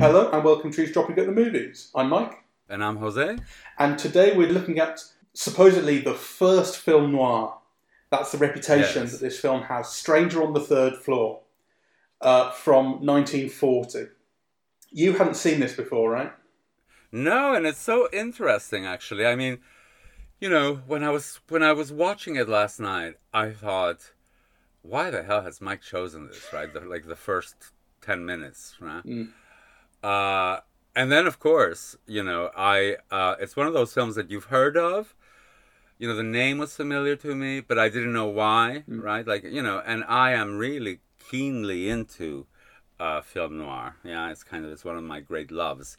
Hello and welcome to Dropping at the Movies. I'm Mike, And I'm Jose. and today we're looking at supposedly the first film noir. That's the reputation Yes. that this film has. Stranger on the Third Floor uh, from 1940. You hadn't seen this before, right? No, and it's so interesting actually. I mean, you know, when I was when I was watching it last night, I thought, why the hell has Mike chosen this, right? The, like the first 10 minutes, right? Mm. Uh and then of course, you know, I uh it's one of those films that you've heard of. You know, the name was familiar to me, but I didn't know why, Mm. right? Like, you know, and I am really keenly into uh, film noir. Yeah, it's kind of it's one of my great loves.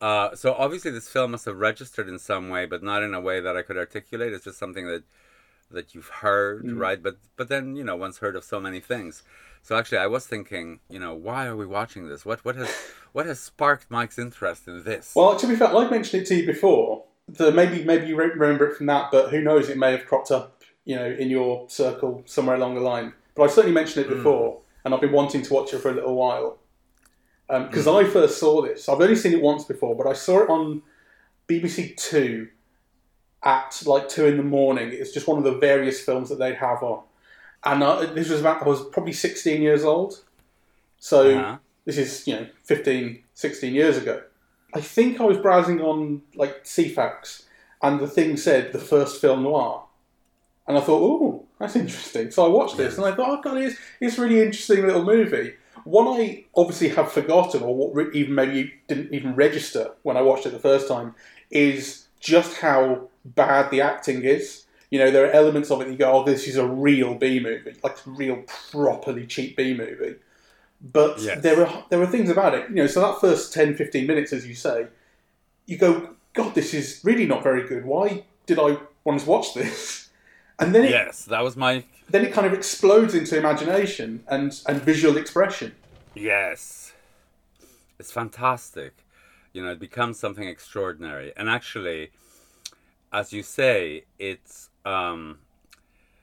Uh, so obviously this film must have registered in some way, but not in a way that I could articulate. It's just something that that you've heard, Mm. right? But but then you know one's heard of so many things. So actually, I was thinking, you know, why are we watching this? What what has what has sparked Mike's interest in this? Well, to be fair, I mentioned it to you before. The, maybe maybe you remember it from that, but who knows? It may have cropped up, you know, in your circle somewhere along the line. But I certainly mentioned it before, and I've been wanting to watch it for a little while. Um, because mm. I first saw this, I've only seen it once before, but I saw it on BBC Two at like two in the morning. It's just one of the various films that they'd have on, and I, this was about I was probably sixteen years old, so Uh-huh. this is you know 15, 16 years ago. I think I was browsing on like Ceefax, and the thing said the first film noir, and I thought, oh, that's interesting. So I watched this, and I thought, oh god, it's it's a really interesting little movie. One I obviously have forgotten, or what re- even maybe didn't even register when I watched it the first time, is just how bad the acting is. You know, there are elements of it that you go, oh, this is a real B movie, like a real properly cheap B movie. But Yes. there are there are things about it, you know. So that first 10, 15 minutes, as you say, you go, God, this is really not very good. Why did I want to watch this? And then it yes, that was my then it kind of explodes into imagination and and visual expression. Yes. It's fantastic. You know, it becomes something extraordinary. And actually, as you say, it's um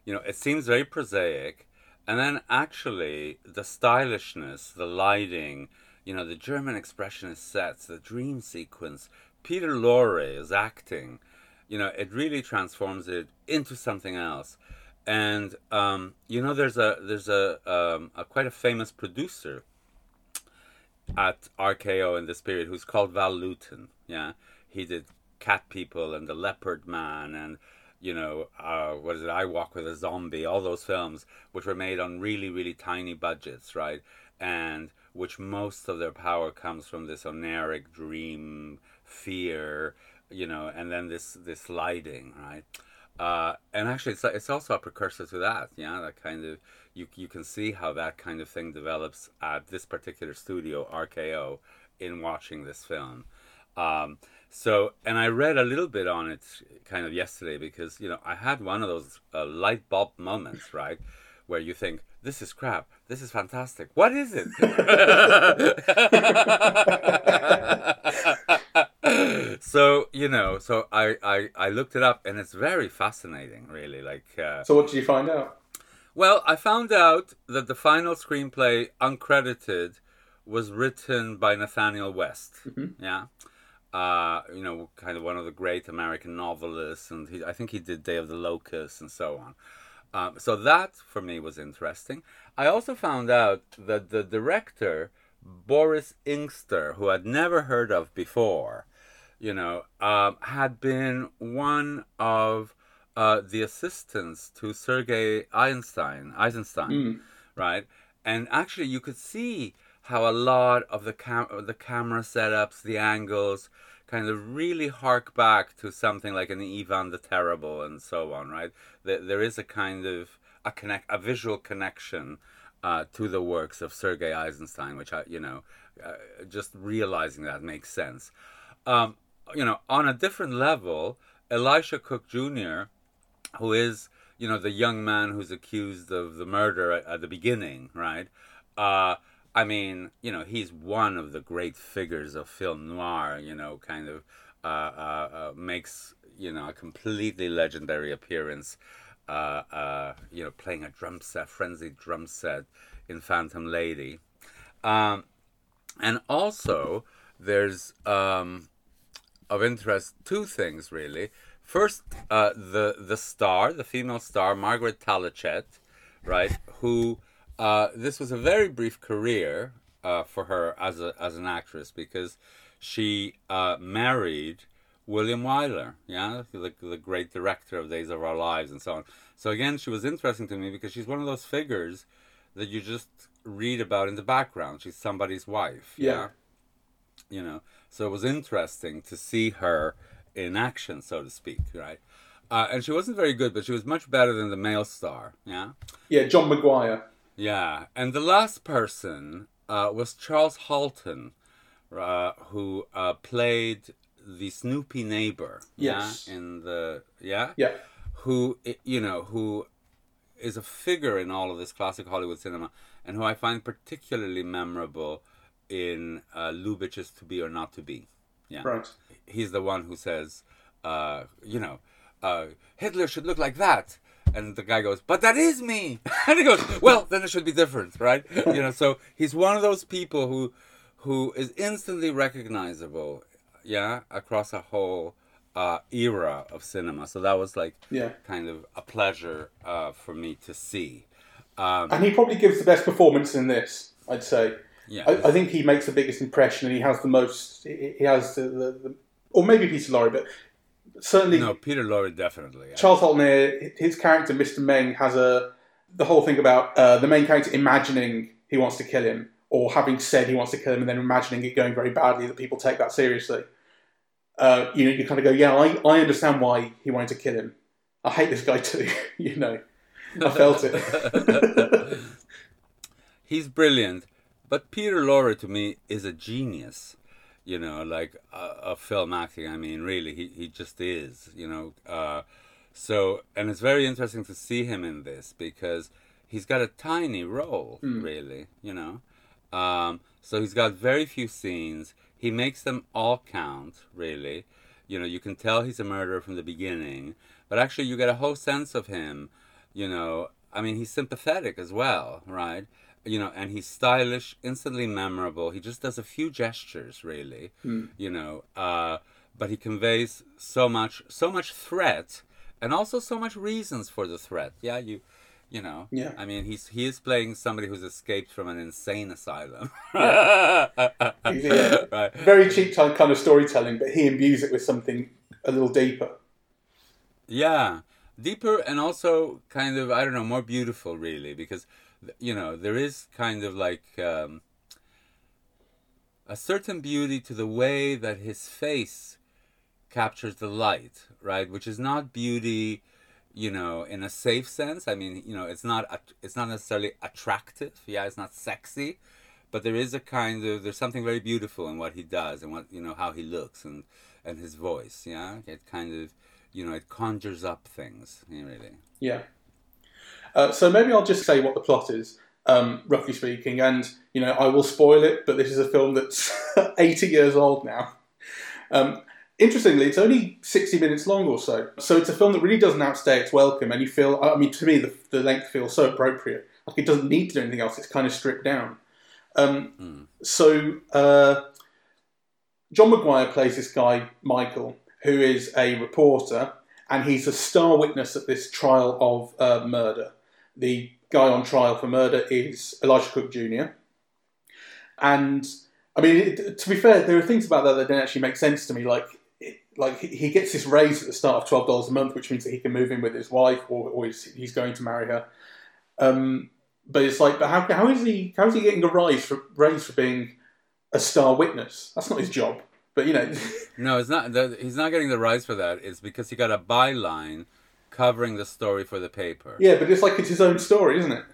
you know, it seems very prosaic. And then actually the stylishness, the lighting, you know, the German expressionist sets, the dream sequence, Peter Lorre is acting, you know, it really transforms it into something else. And um, you know, there's a there's a, um, a quite a famous producer at RKO in this period who's called Val Lewton. Yeah, he did Cat People and The Leopard Man and you know uh, what is it? I Walk with a Zombie. All those films which were made on really really tiny budgets, right? And which most of their power comes from this oneiric dream, fear, you know, and then this this lighting, right? Uh, and actually, it's, it's also a precursor to that. Yeah, that kind of you you can see how that kind of thing develops at this particular studio, RKO, in watching this film. Um, so, and I read a little bit on it kind of yesterday because you know I had one of those uh, light bulb moments, right, where you think this is crap, this is fantastic. What is it? so you know, so I, I I looked it up and it's very fascinating, really. Like, uh, So what did you find out? well, I found out that the final screenplay, uncredited, was written by Nathanael West. Yeah. Uh, you know, kind of one of the great American novelists, and he, I think he did Day of the Locust and so on. Um, so that for me was interesting. I also found out that the director, Boris Ingster, who I'd never heard of before, you know, um, had been one of uh, the assistants to Sergei Einstein, Eisenstein, right? And actually, you could see how a lot of the cam- the camera setups, the angles, kind of really hark back to something like an Ivan the Terrible and so on, right? There, there is a kind of a connect, a visual connection uh, to the works of Sergei Eisenstein, which I, you know, uh, just realizing that makes sense. Um, you know, on a different level, Elisha Cook Jr., who is, you know, the young man who's accused of the murder at, at the beginning, right? Uh, I mean, you know, he's one of the great figures of film noir, you know, kind of uh, uh, uh, makes, you know, a completely legendary appearance uh, uh, you know, playing a drum set, frenzied drum set in Phantom Lady. Um, and also, there's um, of interest two things really. First, uh, the the star, the female star, Margaret Tallichet, right? Who uh, this was a very brief career uh, for her as a as an actress because she uh, married William Wyler, yeah, the, the great director of Days of Our Lives and so on. So again, she was interesting to me because she's one of those figures that you just read about in the background. She's somebody's wife, yeah. Yeah. You know, so it was interesting to see her in action, so to speak, right? Uh, and she wasn't very good, but she was much better than the male star, yeah. Yeah, John McGuire. Yeah, and the last person uh, was Charles Halton, uh, who uh, played the Snoopy neighbor. Yes. Yeah, in the yeah. Yeah. Who you know who is a figure in all of this classic Hollywood cinema, and who I find particularly memorable in uh, Lubitsch's "To Be or Not to Be." Yeah. Right. He's the one who says, uh, you know, uh, Hitler should look like that. And the guy goes, but that is me. and he goes, well, then it should be different, right? you know, so he's one of those people who, who is instantly recognizable, yeah, across a whole uh, era of cinema. So that was like Yeah. kind of a pleasure uh, for me to see. Um, And he probably gives the best performance in this, I'd say. Yeah, I, I think he makes the biggest impression and he has the most. He has the. the, the or maybe Peter Lorre, but certainly no, Peter Lorre definitely. Charles Halton here, his character, Mr. Meng, has a. The whole thing about uh, the main character imagining he wants to kill him, or having said he wants to kill him, and then imagining it going very badly, that people take that seriously. Uh, you know, you kind of go, yeah, I, I understand why he wanted to kill him. I hate this guy too, you know. I felt it. he's brilliant but peter lorre to me is a genius. You know like uh, of film acting i mean really he, he just is you know uh, so and it's very interesting to see him in this because he's got a tiny role really you know. Um, so he's got very few scenes. He makes them all count really. You know you can tell he's a murderer from the beginning but actually you get a whole sense of him you know. I mean he's sympathetic as well right you know and he's stylish instantly memorable he just does a few gestures really you know uh, but he conveys so much so much threat and also so much reasons for the threat yeah you you know Yeah. i mean he's he is playing somebody who's escaped from an insane asylum Yeah. right Very cheap type kind of storytelling, but he imbues it with something a little deeper. Yeah, deeper and also kind of I don't know more beautiful really because you know there is kind of like um, a certain beauty to the way that his face captures the light, right? Which is not beauty, you know, in a safe sense. I mean, you know, it's not it's not necessarily attractive. Yeah, it's not sexy, but there is a kind of there's something very beautiful in what he does and what you know how he looks and and his voice. Yeah, it kind of you know it conjures up things. Really. Yeah. Uh, so maybe I'll just say what the plot is, um, roughly speaking, and you know I will spoil it, but this is a film that's 80 years old now. Um, interestingly, it's only 60 minutes long or so, so it's a film that really doesn't outstay its welcome, and you feel, I mean, to me, the, the length feels so appropriate. Like it doesn't need to do anything else; it's kind of stripped down. Um, So uh, John McGuire plays this guy Michael, who is a reporter, and he's a star witness at this trial of uh, murder. The guy on trial for murder is Elisha Cook Jr. And I mean, to be fair, there are things about that that don't actually make sense to me. Like, like he- gets this raise at the start of twelve dollars a month, which means that he can move in with his wife, or, or he's, he's going to marry her. Um, but it's like, but how, how is he? How is he getting a rise for raise for being a star witness? That's not his job. But you know, No, it's not. He's not getting the rights for that. It's because he got a byline covering the story for the paper. yeah, but it's like it's his own story, isn't it?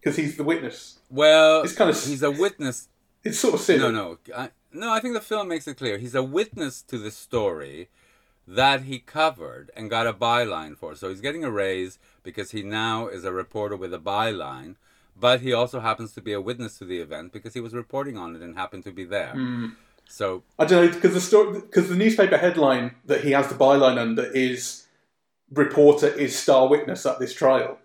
Because he's the witness. Well, It's kind of- he's a witness It's sort of silly. No, no, I, no. I think the film makes it clear he's a witness to the story that he covered and got a byline for. So he's getting a raise because he now is a reporter with a byline, but he also happens to be a witness to the event because he was reporting on it and happened to be there. Hmm. So I don't know because the story because the newspaper headline that he has the byline under is reporter is star witness at this trial.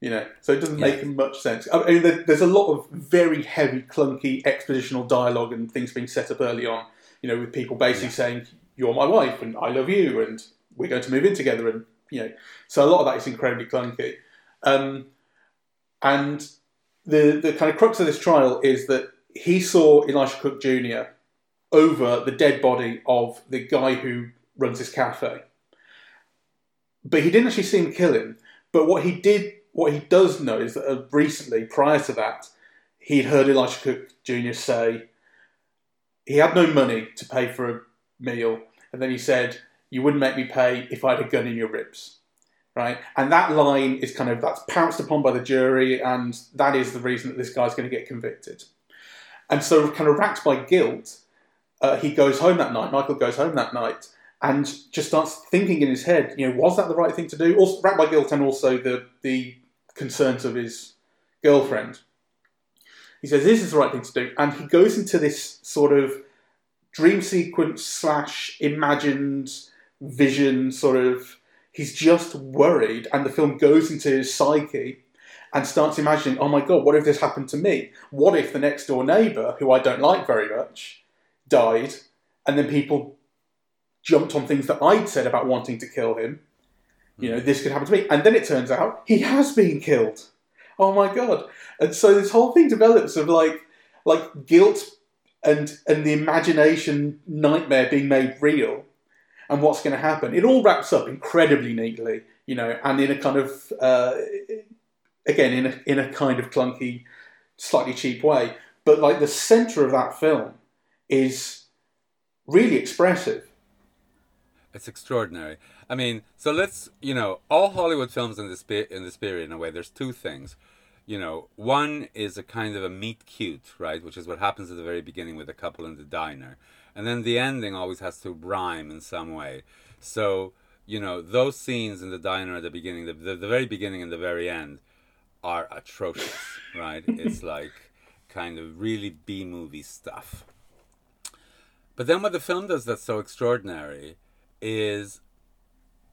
You know, so it doesn't Yeah. make much sense. I mean, there, there's a lot of very heavy, clunky expositional dialogue and things being set up early on. You know, with people basically Yeah. saying, "You're my wife, and I love you, and we're going to move in together," and you know, so a lot of that is incredibly clunky. Um, and the the kind of crux of this trial is that he saw Elisha Cook Jr. over the dead body of the guy who runs this cafe, but he didn't actually see him kill him. But what he did, what he does know is that uh, recently, prior to that, he'd heard Elisha Cook Jr. say he had no money to pay for a meal, and then he said, "You wouldn't make me pay if I had a gun in your ribs." Right, and that line is kind of that's pounced upon by the jury, and that is the reason that this guy's going to get convicted. And so, kind of racked by guilt, uh, he goes home that night. Michael goes home that night and just starts thinking in his head, you know, was that the right thing to do? Also, racked by guilt and also the the concerns of his girlfriend. He says this is the right thing to do, and he goes into this sort of dream sequence slash imagined vision sort of. He's just worried, and the film goes into his psyche and starts imagining, oh my god, what if this happened to me? What if the next door neighbour, who I don't like very much, died, and then people jumped on things that I'd said about wanting to kill him? You know, this could happen to me. And then it turns out he has been killed. Oh my god. And so this whole thing develops of like like guilt and and the imagination nightmare being made real and what's going to happen. It all wraps up incredibly neatly, you know, and in a kind of uh, again in a in a kind of clunky, slightly cheap way. But like the center of that film is really expressive. It's extraordinary. I mean, so let's you know, all Hollywood films in this pe- in this period, in a way, there's two things. You know, one is a kind of a meet cute, right, which is what happens at the very beginning with a couple in the diner, and then the ending always has to rhyme in some way. So you know, those scenes in the diner at the beginning, the the, the very beginning and the very end, are atrocious, right? It's like kind of really B movie stuff. But then what the film does that's so extraordinary is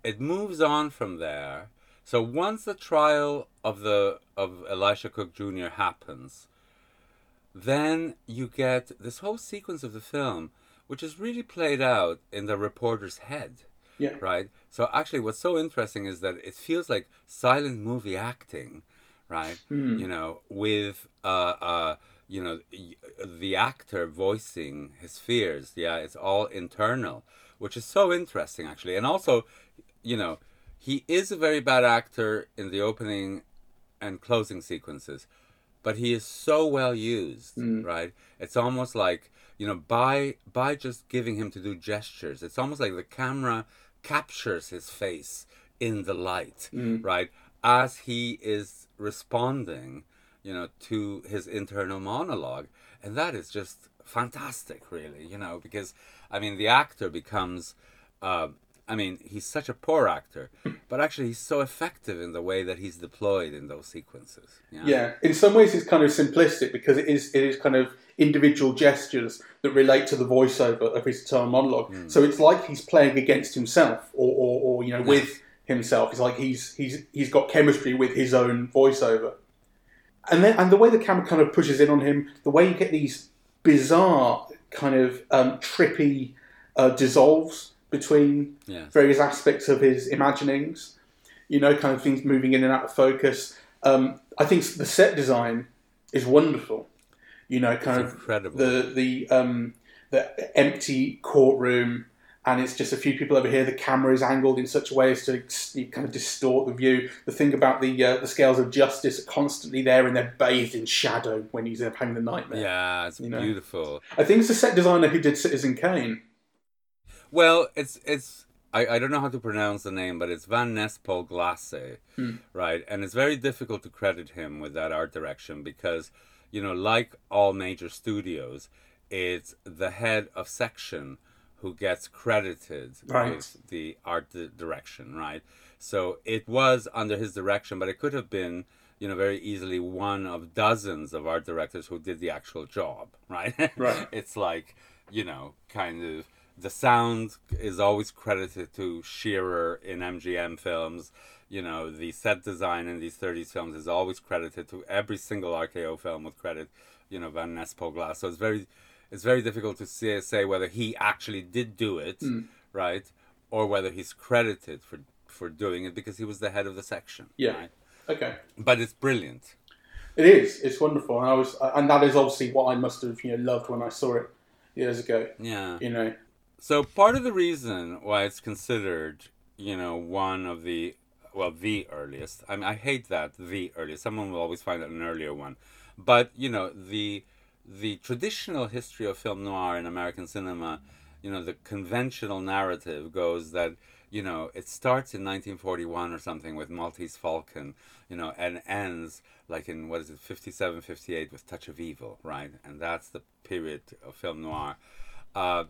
it moves on from there. So once the trial of the of Elisha Cook Jr. happens, then you get this whole sequence of the film, which is really played out in the reporter's head. Yeah. Right. So actually, what's so interesting is that it feels like silent movie acting, right? You know, with uh, uh, you know, the actor voicing his fears. Yeah, it's all internal, which is so interesting actually, and also, you know, he is a very bad actor in the opening and closing sequences, but he is so well used, hmm. right? It's almost like you know by by just giving him to do gestures, it's almost like the camera captures his face in the light, hmm. right? As he is responding, you know, to his internal monologue, and that is just fantastic, really, you know, because I mean the actor becomes. Uh, I mean, he's such a poor actor, but actually, he's so effective in the way that he's deployed in those sequences. Yeah. Yeah, in some ways it's kind of simplistic because it is it is kind of individual gestures that relate to the voiceover of his internal monologue. So it's like he's playing against himself, or, or, or you know, with himself. It's like he's he's he's got chemistry with his own voiceover, and then and the way the camera kind of pushes in on him, the way you get these bizarre kind of um, trippy uh, dissolves between Yes. various aspects of his imaginings. You know, kind of things moving in and out of focus. Um, I think the set design is wonderful. You know, kind It's of incredible. the the um, the empty courtroom, and it's just a few people over here. The camera is angled in such a way as to kind of distort the view. The thing about the uh, the scales of justice are constantly there, and they're bathed in shadow when he's having the nightmare. Yeah, it's know. beautiful. I think it's the set designer who did Citizen Kane. Well, it's it's I, I don't know how to pronounce the name, but it's Van Nest Polglase, right? And it's very difficult to credit him with that art direction because, you know, like all major studios, it's the head of section who gets credited Right. with the art di- direction, right? So it was under his direction, but it could have been, you know, very easily one of dozens of art directors who did the actual job, right? Right. it's like, you know, kind of the sound is always credited to Shearer in MGM films. You know, the set design in these 30s films is always credited to every single RKO film with credit, you know, Van Ness Glass. So it's very, it's very difficult to say, say whether he actually did do it, Mm. right, or whether he's credited for for doing it because he was the head of the section. Yeah. Right? Okay. But it's brilliant. It is. It's wonderful, and I was, and that is obviously what I must have you know loved when I saw it years ago. Yeah. You know. So part of the reason why it's considered, you know, one of the well, the earliest. I mean, I hate that the earliest. Someone will always find an earlier one, but you know, the the traditional history of film noir in American cinema, you know, the conventional narrative goes that you know it starts in 1941 or something with Maltese Falcon, you know, and ends like in what is it 57, 58 with Touch of Evil, right? And that's the period of film noir. Uh,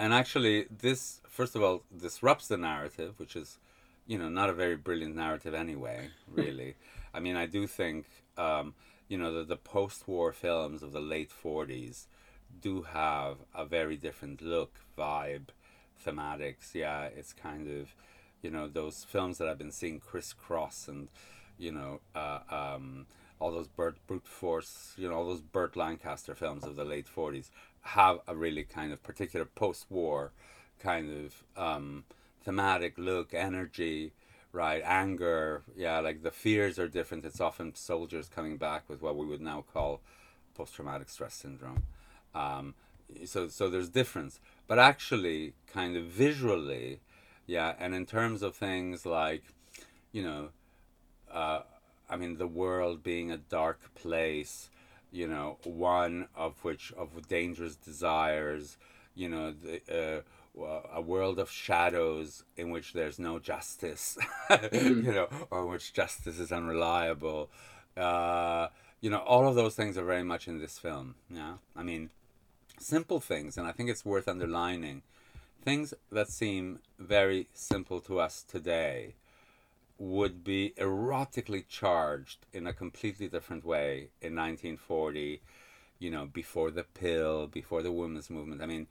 and actually this first of all disrupts the narrative which is you know not a very brilliant narrative anyway really i mean i do think um, you know that the post-war films of the late 40s do have a very different look vibe thematics. Yeah it's kind of you know those films that i've been seeing Criss Cross and you know uh, um, all those Burt, brute force you know all those burt lancaster films of the late 40s have a really kind of particular post-war kind of um, thematic look, energy, right? Anger, yeah, like the fears are different. It's often soldiers coming back with what we would now call post-traumatic stress syndrome. Um, so, so there's difference, but actually, kind of visually, yeah, and in terms of things like, you know, uh, I mean, the world being a dark place you know, one of which of dangerous desires, you know, the, uh, a world of shadows in which there's no justice, you know, or which justice is unreliable. Uh, you know, all of those things are very much in this film. Yeah, I mean, simple things, and I think it's worth underlining. Things that seem very simple to us today would be erotically charged in a completely different way in 1940 you know before the pill before the women's movement i mean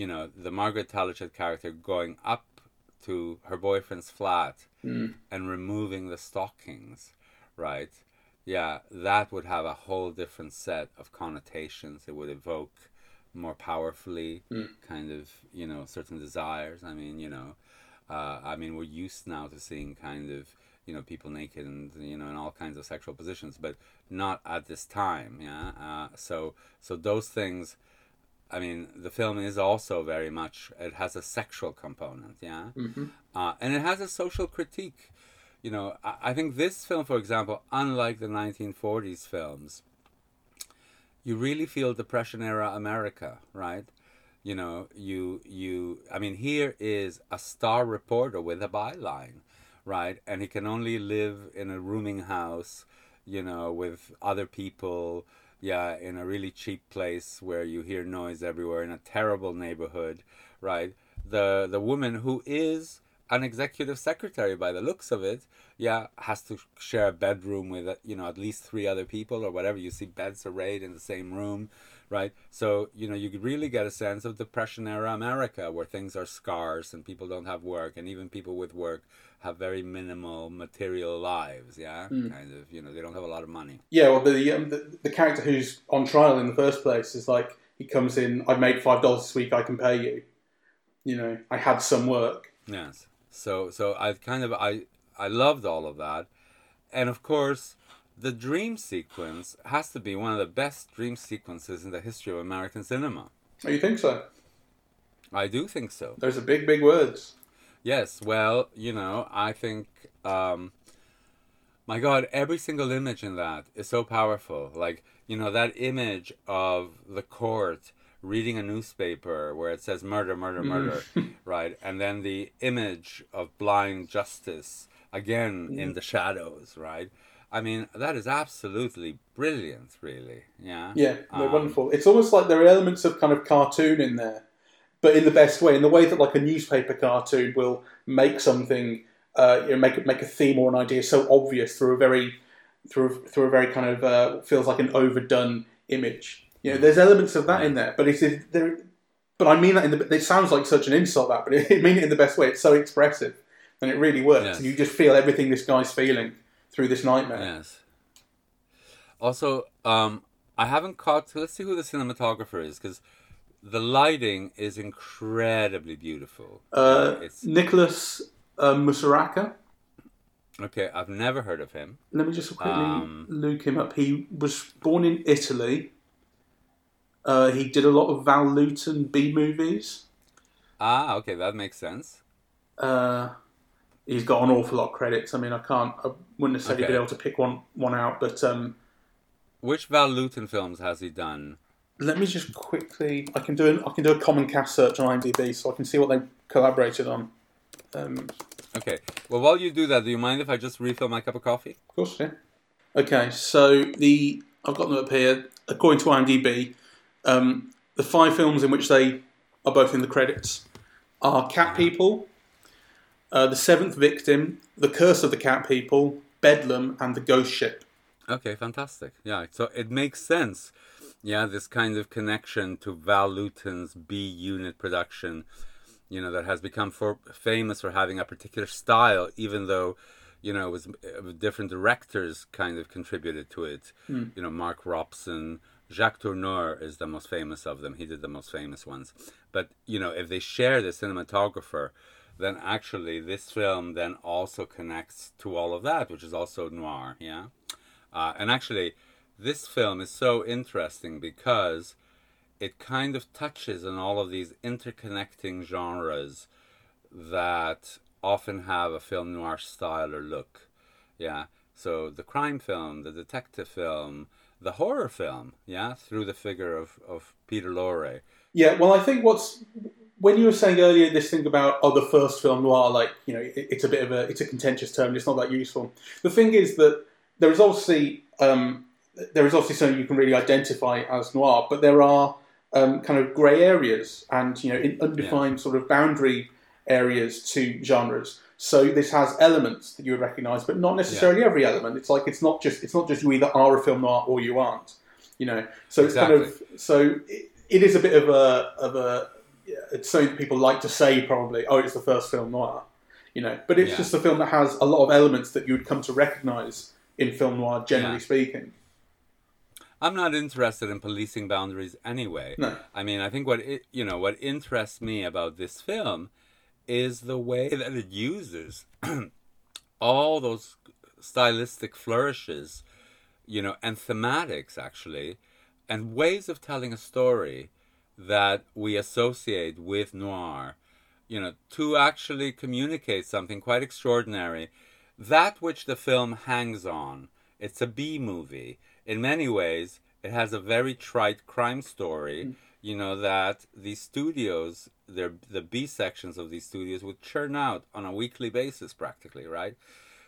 you know the margaret tallichet character going up to her boyfriend's flat Mm. and removing the stockings right yeah that would have a whole different set of connotations it would evoke more powerfully Mm. kind of you know certain desires i mean you know uh, I mean, we're used now to seeing kind of you know people naked and you know in all kinds of sexual positions, but not at this time. Yeah. Uh, so so those things. I mean, the film is also very much. It has a sexual component. Yeah. hmm Uh, and it has a social critique. You know, I, I think this film, for example, unlike the 1940s films, you really feel Depression era America, right? You know, you you. I mean, here is a star reporter with a byline, right? And he can only live in a rooming house, you know, with other people. Yeah, in a really cheap place where you hear noise everywhere in a terrible neighborhood, right? The the woman who is an executive secretary by the looks of it, yeah, has to share a bedroom with you know at least three other people or whatever. You see beds arrayed in the same room, right? So you know you really get a sense of Depression era America where things are scarce and people don't have work, and even people with work have very minimal material lives. Yeah, kind of you know they don't have a lot of money. Yeah, well, the, um, the the character who's on trial in the first place is like he comes in. I've made five dollars this week. I can pay you. You know, I had some work. Yes. So so I kind of I I loved all of that, and of course, the dream sequence has to be one of the best dream sequences in the history of American cinema. Oh, you think so? I do think so. Those are big, big words. Yes. Well, you know, I think. Um, my God, every single image in that is so powerful. Like, you know, that image of the court reading a newspaper where it says murder, murder, murder, right? And then the image of blind justice again in the shadows, right? I mean, that is absolutely brilliant, really. Yeah. Yeah, they're Um, wonderful. It's almost like there are elements of kind of cartoon in there, but in the best way. In the way that like a newspaper cartoon will make something, uh, you know, make make a theme or an idea so obvious through a very through through a very kind of uh, feels like an overdone image. You know, there's elements of that in there, but it's there. but I mean that in the. It sounds like such an insult that, but I mean it in the best way. It's so expressive, and it really works. Yes. And you just feel everything this guy's feeling through this nightmare. Yes. Also, um, I haven't caught. Let's see who the cinematographer is, because the lighting is incredibly beautiful. Uh, it's Nicholas uh, Musuraca. okay. I've never heard of him. Let me just quickly Um, look him up. He was born in Italy. Uh, he did a lot of Val Lewton B movies. Ah, okay, that makes sense. Uh, he's got an awful lot of credits. I mean, I can't. I wouldn't necessarily Okay. be able to pick one one out. But um, Which Val Lewton films has he done? let me just quickly. I can do an, I can do a common cast search on IMDb, so I can see what they collaborated on. Um, Okay. Well, while you do that, do you mind if I just refill my cup of coffee? Of course, yeah. Okay, so the I've got them up here. According to IMDb, um, the five films in which they are both in the credits are Cat People, uh, The Seventh Victim, The Curse of the Cat People, Bedlam, and The Ghost Ship. Okay, fantastic. Yeah, so it makes sense. Yeah, this kind of connection to Val Lewton's B unit production, you know, that has become for famous for having a particular style, even though, you know, it was different directors kind of contributed to it. You know, Mark Robson, Jacques Tourneur is the most famous of them. He did the most famous ones. But you know, if they share the cinematographer, then actually this film then also connects to all of that, which is also noir. Yeah. Uh, and actually, this film is so interesting because it kind of touches on all of these interconnecting genres that often have a film noir style or look. Yeah. So the crime film, the detective film, the horror film, yeah, through the figure of, of Peter Lorre. Yeah, well, I think what's when you were saying earlier this thing about oh the first film noir, like you know, it, it's a bit of a it's a contentious term. It's not that useful. The thing is that there is obviously um, there is obviously something you can really identify as noir, but there are um, kind of grey areas and you know in undefined sort of boundary areas to genres. So this has elements that you would recognise, but not necessarily every element. It's like it's not just it's not just you either are a film noir or you aren't. You know, so it's kind of so it, it is a bit of a of a yeah, it's something that people like to say probably. Oh, it's the first film noir. You know, but it's Yeah. just a film that has a lot of elements that you would come to recognise in film noir, generally Yeah. speaking. I'm not interested in policing boundaries anyway. No. I mean, I think what it, you know what interests me about this film is the way that it uses all those stylistic flourishes, you know, and thematics actually, and ways of telling a story that we associate with noir, you know, to actually communicate something quite extraordinary, that which the film hangs on. It's a B movie. In many ways, it has a very trite crime story. Mm. You know that these studios, the B sections of these studios would churn out on a weekly basis, practically, right?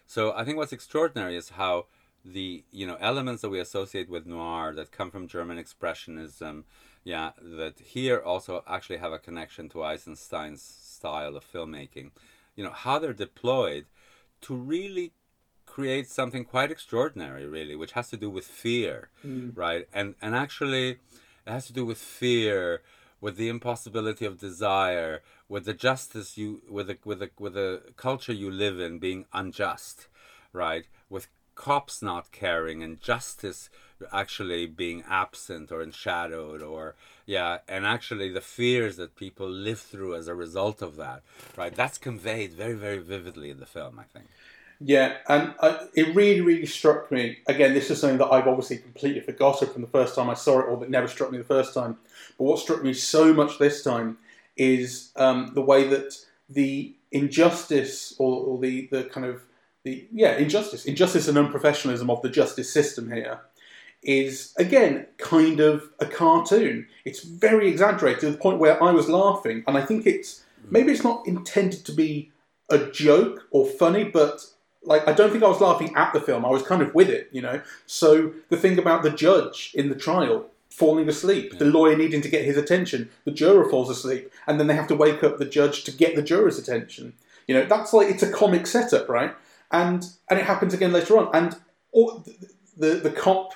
So I think what's extraordinary is how the you know elements that we associate with noir that come from German expressionism, yeah, that here also actually have a connection to Eisenstein's style of filmmaking. You know how they're deployed to really create something quite extraordinary, really, which has to do with fear, mm. right? And and actually, it has to do with fear, with the impossibility of desire, with the justice you, with the with the with the culture you live in being unjust, right? With cops not caring and justice actually being absent or enshadowed or yeah and actually the fears that people live through as a result of that right that's conveyed very very vividly in the film i think Yeah, and I, it really, really struck me. Again, this is something that I've obviously completely forgotten from the first time I saw it, or that never struck me the first time. But what struck me so much this time is um, the way that the injustice, or, or the, the kind of the yeah injustice, injustice and unprofessionalism of the justice system here is again kind of a cartoon. It's very exaggerated to the point where I was laughing, and I think it's maybe it's not intended to be a joke or funny, but like I don't think I was laughing at the film. I was kind of with it, you know. So the thing about the judge in the trial falling asleep, the lawyer needing to get his attention, the juror falls asleep, and then they have to wake up the judge to get the juror's attention. You know, that's like it's a comic setup, right? And and it happens again later on. And all, the the cop,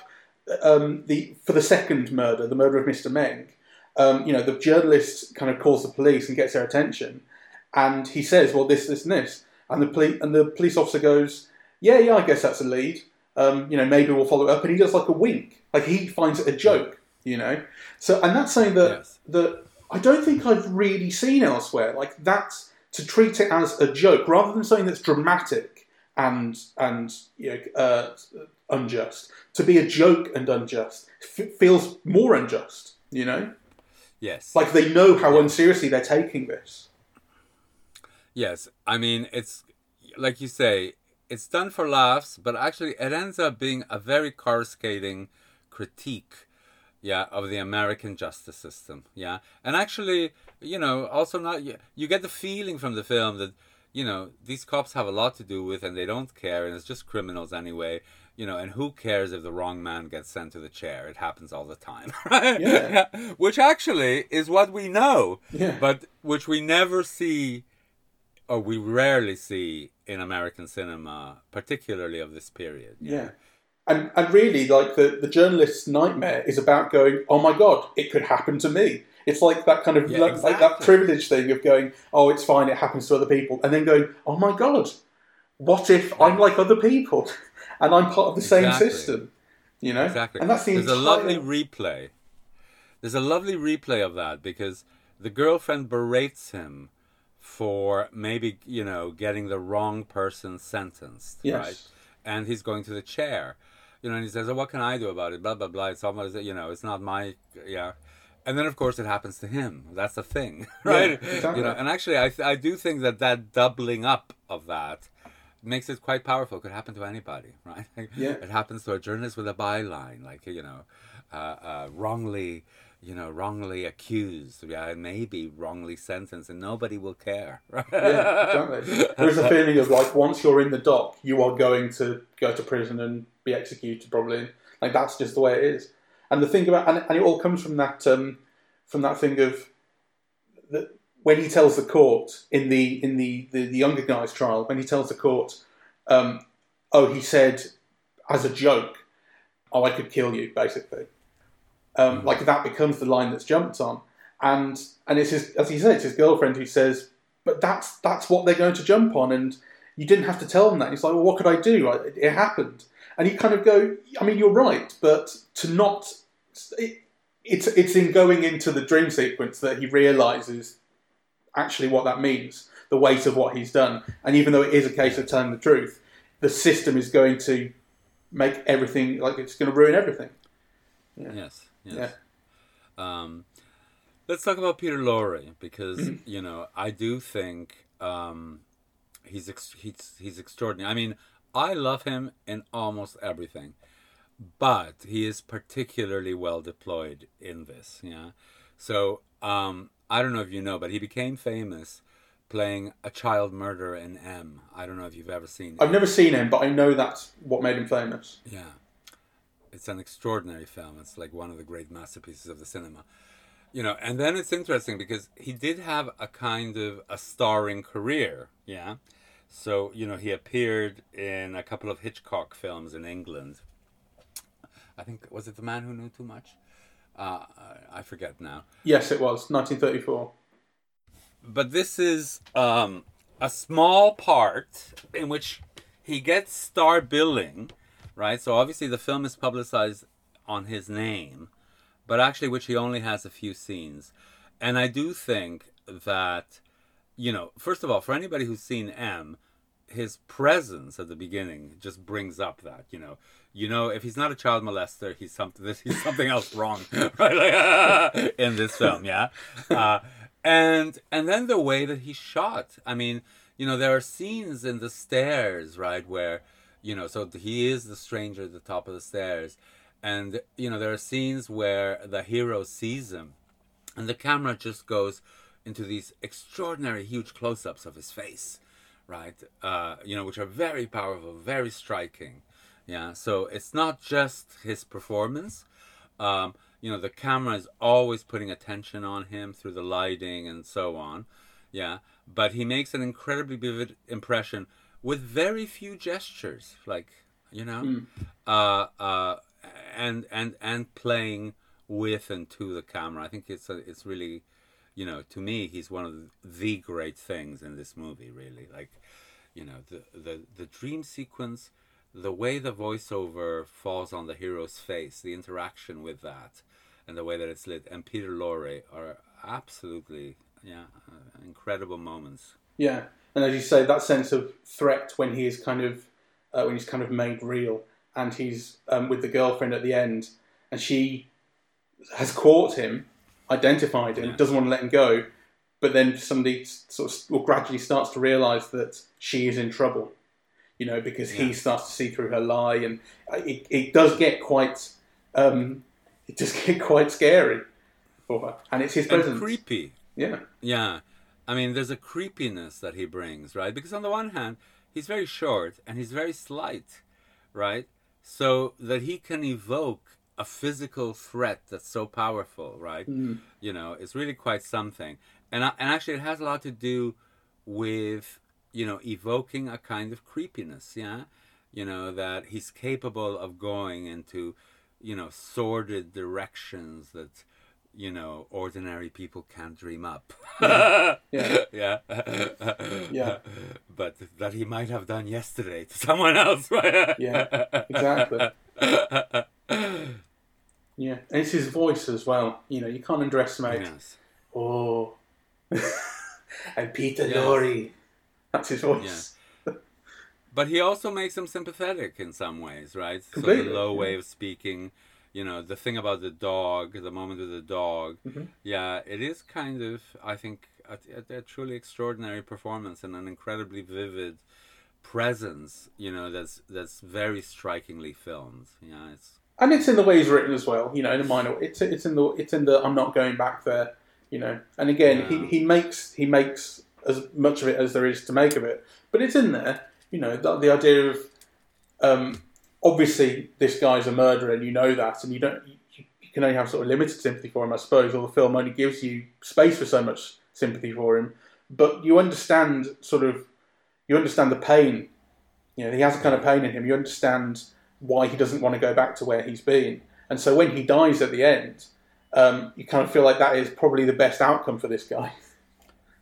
um, the for the second murder, the murder of Mister Meng, um, you know, the journalist kind of calls the police and gets their attention, and he says, "Well, this, this, and this," and the police and the police officer goes, "Yeah, yeah, I guess that's a lead. Um, you know, maybe we'll follow it up." And he does like a wink, like he finds it a joke, you know. So, and that's something that Yes. that I don't think I've really seen elsewhere. Like that's to treat it as a joke rather than something that's dramatic and and you know, uh, unjust. To be a joke and unjust f- feels more unjust. You know, Yes. like they know how unseriously they're taking this. Yes, I mean it's like you say, it's done for laughs, but actually it ends up being a very coruscating critique, yeah, of the American justice system, yeah, and actually, you know, also not you, you get the feeling from the film that you know these cops have a lot to do with and they don't care and it's just criminals anyway. You know, and who cares if the wrong man gets sent to the chair? It happens all the time, right? Yeah. Which actually is what we know, Yeah. but which we never see or we rarely see in American cinema, particularly of this period. Yeah. And, and really, like the, the journalist's nightmare is about going, oh my god, it could happen to me. It's like that kind of Yeah, like, like that privilege thing of going, oh, it's fine, it happens to other people, and then going, oh my god, what if I'm like other people and I'm part of the same system? You know, Exactly. and that's the There's entire... a lovely replay. There's a lovely replay of that because the girlfriend berates him for maybe, you know, getting the wrong person sentenced, Yes. right? And he's going to the chair. You know, and he says, oh, what can I do about it? Blah, blah, blah. It's almost, you know, it's not my, yeah. And then, of course, it happens to him. That's the thing, right? exactly. You know, and actually, I, I do think that that doubling up of that makes it quite powerful. It could happen to anybody, right? Yeah. It happens to a journalist with a byline, like you know, uh, uh, wrongly, you know, wrongly accused, yeah, maybe wrongly sentenced, and nobody will care, right? Yeah, exactly. There's a feeling of like once you're in the dock, you are going to go to prison and be executed. Probably, like that's just the way it is. And the thing about and, and it all comes from that um, from that thing of that when he tells the court in the in the, the, the younger guy's trial, when he tells the court, um, oh, he said as a joke, oh, I could kill you, basically. Um, Like that becomes the line that's jumped on, and and it's his, as he said, it's his girlfriend who says, but that's that's what they're going to jump on, and you didn't have to tell them that. He's like, well, what could I do? I- It happened, and you kind of go, I mean, you're right, but to not, it, it's it's in going into the dream sequence that he realizes actually what that means, the weight of what he's done, and even though it is a case of telling the truth, the system is going to make everything like it's going to ruin everything. Yes, yes. Yeah. Um, let's talk about Peter Lorre because you know I do think um, he's ex- he's he's extraordinary. I mean, I love him in almost everything, but he is particularly well deployed in this. Yeah, so um, I don't know if you know, but he became famous playing a child murderer in M. I don't know if you've ever seen. I've never seen him, but I know that's what made him famous. Yeah. It's an extraordinary film. It's like one of the great masterpieces of the cinema. You know, and then it's interesting because he did have a kind of a starring career, yeah. So, you know, he appeared in a couple of Hitchcock films in England. I think was it The Man Who Knew Too Much? Uh, I forget now. Yes, it was 1934. but this is um, a small part in which he gets star billing, right? So obviously the film is publicized on his name, but actually which he only has a few scenes. And I do think that, you know, first of all, for anybody who's seen M, his presence at the beginning just brings up that, you know, you know, if he's not a child molester, he's something. He's something else wrong, right? Like, in this film, yeah. Uh, and and then the way that he's shot. I mean, you know, there are scenes in the stairs, right, where you know, so he is the stranger at the top of the stairs, and you know, there are scenes where the hero sees him, and the camera just goes into these extraordinary huge close-ups of his face right? Uh, you know which are very powerful very striking. Yeah so it's not just his performance. Um, you know the camera is always putting attention on him through the lighting and so on. Yeah but he makes an incredibly vivid impression with very few gestures like you know? Uh, uh, and and and playing with and to the camera. I think it's a, it's really, you know, to me, he's one of the great things in this movie. Really, like, you know, the the the dream sequence, the way the voiceover falls on the hero's face, the interaction with that, and the way that it's lit, and Peter Lorre are absolutely, yeah, uh, incredible moments. Yeah, and as you say, that sense of threat when he is kind of uh, when he's kind of made real, and he's um, with the girlfriend at the end, and she has caught him, identified him, Yeah. doesn't want to let him go, but then somebody sort of or gradually starts to realise that she is in trouble, you know, because he starts to see through her lie, and uh, it, it does get quite, um, it does get quite scary for her, and it's his And presence. creepy. Yeah, Yeah. I mean, there's a creepiness that he brings, right? Because on the one hand, he's very short and he's very slight, right? So that he can evoke a physical threat that's so powerful, right? Mm-hmm. You know, it's really quite something. And, I- and actually, it has a lot to do with, you know, evoking a kind of creepiness, yeah? You know, that he's capable of going into, you know, sordid directions that, you know, ordinary people can't dream up. Mm-hmm. yeah, yeah. Yeah. But that he might have done yesterday to someone else, right? Yeah, exactly. yeah. And it's his voice as well. You know, you can't underestimate. yes. Oh, and Peter Yes. Lorre. That's his voice. But he also makes him sympathetic in some ways, right? So Completely, the low way of speaking, you know, the thing about the dog, the moment with the dog. Mhm. Yeah, it is kind of, I think, a, a, a truly extraordinary performance and an incredibly vivid presence, you know, that's that's very strikingly filmed. Yeah, it's And it's in the way he's written as well. You know, in a minor. It's it's in the it's in the I'm not going back there. You know, and again, Yeah. he, he makes he makes as much of it as there is to make of it, but it's in there. You know, the, the idea of um, obviously this guy's a murderer, and you know that, and you don't you, you can only have sort of limited sympathy for him, I suppose, or the film only gives you space for so much sympathy for him. But you understand sort of you understand the pain. You know, he has a kind of pain in him. You understand why he doesn't want to go back to where he's been, and so when he dies at the end, um, you kind of feel like that is probably the best outcome for this guy.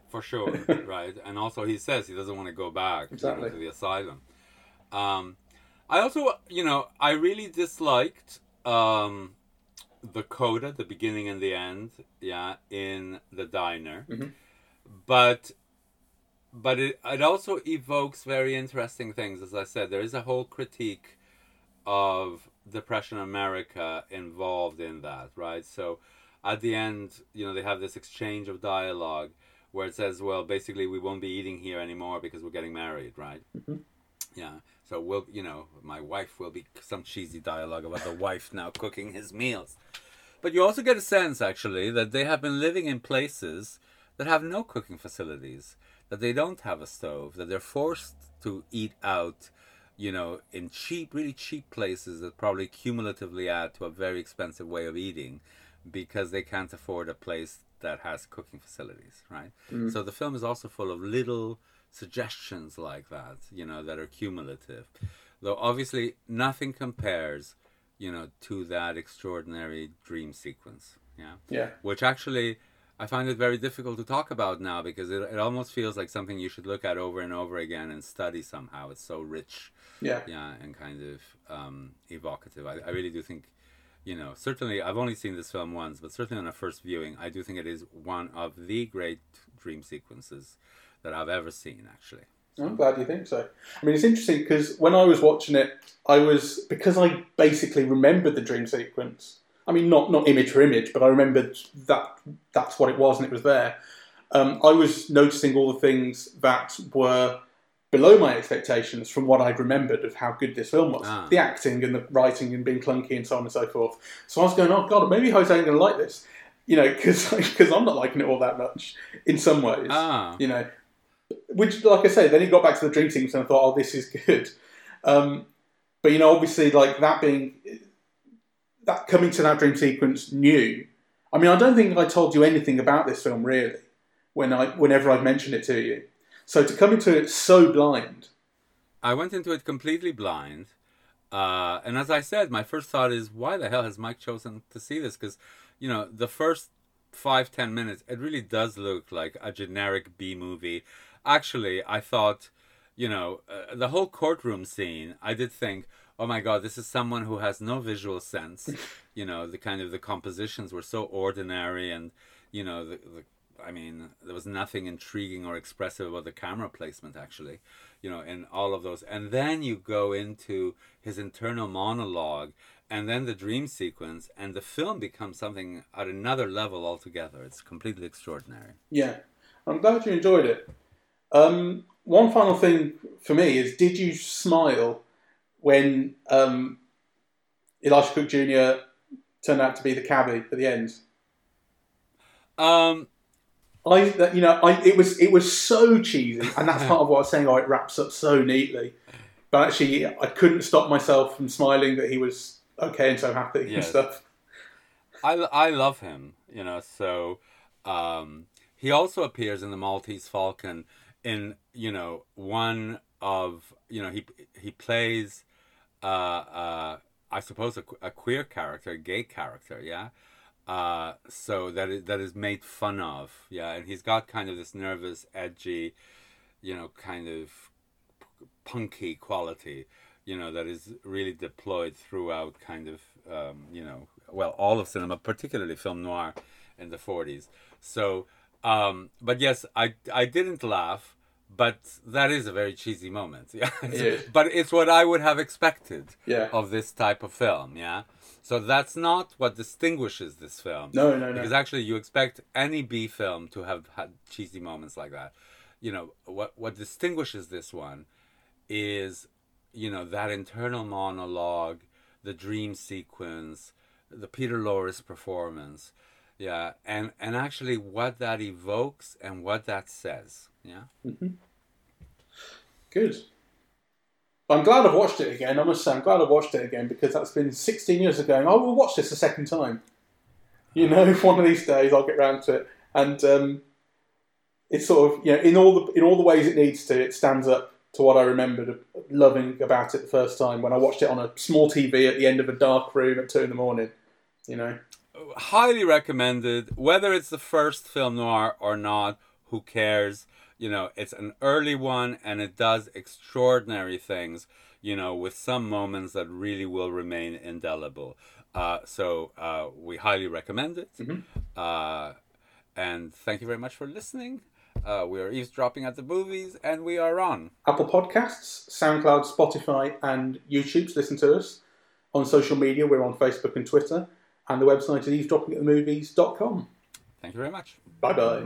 For sure, right? And also, he says he doesn't want to go back you know, Exactly. to the asylum. Um, I also, you know, I really disliked um, the coda, the beginning and the end, yeah, in the diner, Mhm. but but it it also evokes very interesting things. As I said, there is a whole critique of depression America involved in that, right? So at the end, you know, they have this exchange of dialogue where it says, well, basically, we won't be eating here anymore because we're getting married, right? Mhm. Yeah. So we'll, you know, my wife will be some cheesy dialogue about the wife now cooking his meals. But you also get a sense, actually, that they have been living in places that have no cooking facilities, that they don't have a stove, that they're forced to eat out, you know, in cheap, really cheap places that probably cumulatively add to a very expensive way of eating because they can't afford a place that has cooking facilities, right? Mm. So the film is also full of little suggestions like that, you know, that are cumulative. Though obviously nothing compares, you know, to that extraordinary dream sequence. Yeah Yeah, which actually I find it very difficult to talk about now because it, it almost feels like something you should look at over and over again and study somehow. It's so rich, yeah, yeah, and kind of um, evocative. I, I really do think, you know, certainly I've only seen this film once, but certainly on a first viewing, I do think it is one of the great dream sequences that I've ever seen, actually. I'm glad you think so. I mean, it's interesting because when I was watching it, I was because I basically remembered the dream sequence. I mean, not not image for image, but I remembered that that's what it was, and it was there. Um, I was noticing all the things that were below my expectations from what I'd remembered of how good this film was. Ah. The acting and the writing and being clunky and so on and so forth. So I was going, oh god, maybe Jose ain't going to like this, you know, because I'm not liking it all that much in some ways Ah, you know, which, like I say, then he got back to the dream sequence and I thought, oh, this is good. Um, but you know, obviously, like that being that coming to that dream sequence new. I mean, I don't think I told you anything about this film really when I whenever I've mentioned it to you. So to come into it so blind, I went into it completely blind. Uh, and as I said, my first thought is, why the hell has Mike chosen to see this? Because, you know, the first five ten minutes, it really does look like a generic B movie. Actually, I thought, you know, uh, the whole courtroom scene. I did think, oh my god, this is someone who has no visual sense. you know, the kind of the compositions were so ordinary, and you know, the, the I mean, there was nothing intriguing or expressive about the camera placement, actually, you know, in all of those. And then you go into his internal monologue and then the dream sequence, and the film becomes something at another level altogether. It's completely extraordinary. Yeah, I'm glad you enjoyed it. Um, one final thing for me is did you smile when um, Elisha Cook Jr. turned out to be the cabbie at the end? Um, I, that- you know, I, it was it was so cheesy, and that's part of what I was saying. Oh, it wraps up so neatly, but actually, I couldn't stop myself from smiling that he was okay and so happy and stuff. I, I love him, you know. So um, he also appears in the Maltese Falcon in you know one of you know he he plays uh, uh, I suppose a, a queer character, a gay character, yeah. Uh, so that is that is made fun of, yeah, and he's got kind of this nervous, edgy, you know, kind of punky quality, you know, that is really deployed throughout kind of, um, you know, well, all of cinema, particularly film noir in the 40s. So, um, but yes, I, I didn't laugh, but that is a very cheesy moment. Yeah. Yeah. but it's what I would have expected Yeah. of this type of film. Yeah. So that's not what distinguishes this film. No, no, no. Because actually, you expect any B film to have had cheesy moments like that. You know what? What distinguishes this one is, you know, that internal monologue, the dream sequence, the Peter Lorre performance, yeah, and and actually what that evokes and what that says. Yeah. Good. I'm glad I've watched it again. I must say, I'm glad I've watched it again because that's been 16 years ago. I will watch this a second time. You know, one of these days I'll get round to it, and um, it's sort of you know in all the in all the ways it needs to. It stands up to what I remembered loving about it the first time when I watched it on a small TV at the end of a dark room at two in the morning. You know, highly recommended. Whether it's the first film noir or not, who cares? You know, it's an early one and it does extraordinary things. You know, with some moments that really will remain indelible. Uh, so uh, we highly recommend it. Uh, and thank you very much for listening. Uh, we are eavesdropping at the movies, and we are on. Apple Podcasts, SoundCloud, Spotify, and YouTube to listen to us. On social media, we're on Facebook and Twitter, and the website is eavesdroppingatthemovies.com. Thank you very much. Bye bye.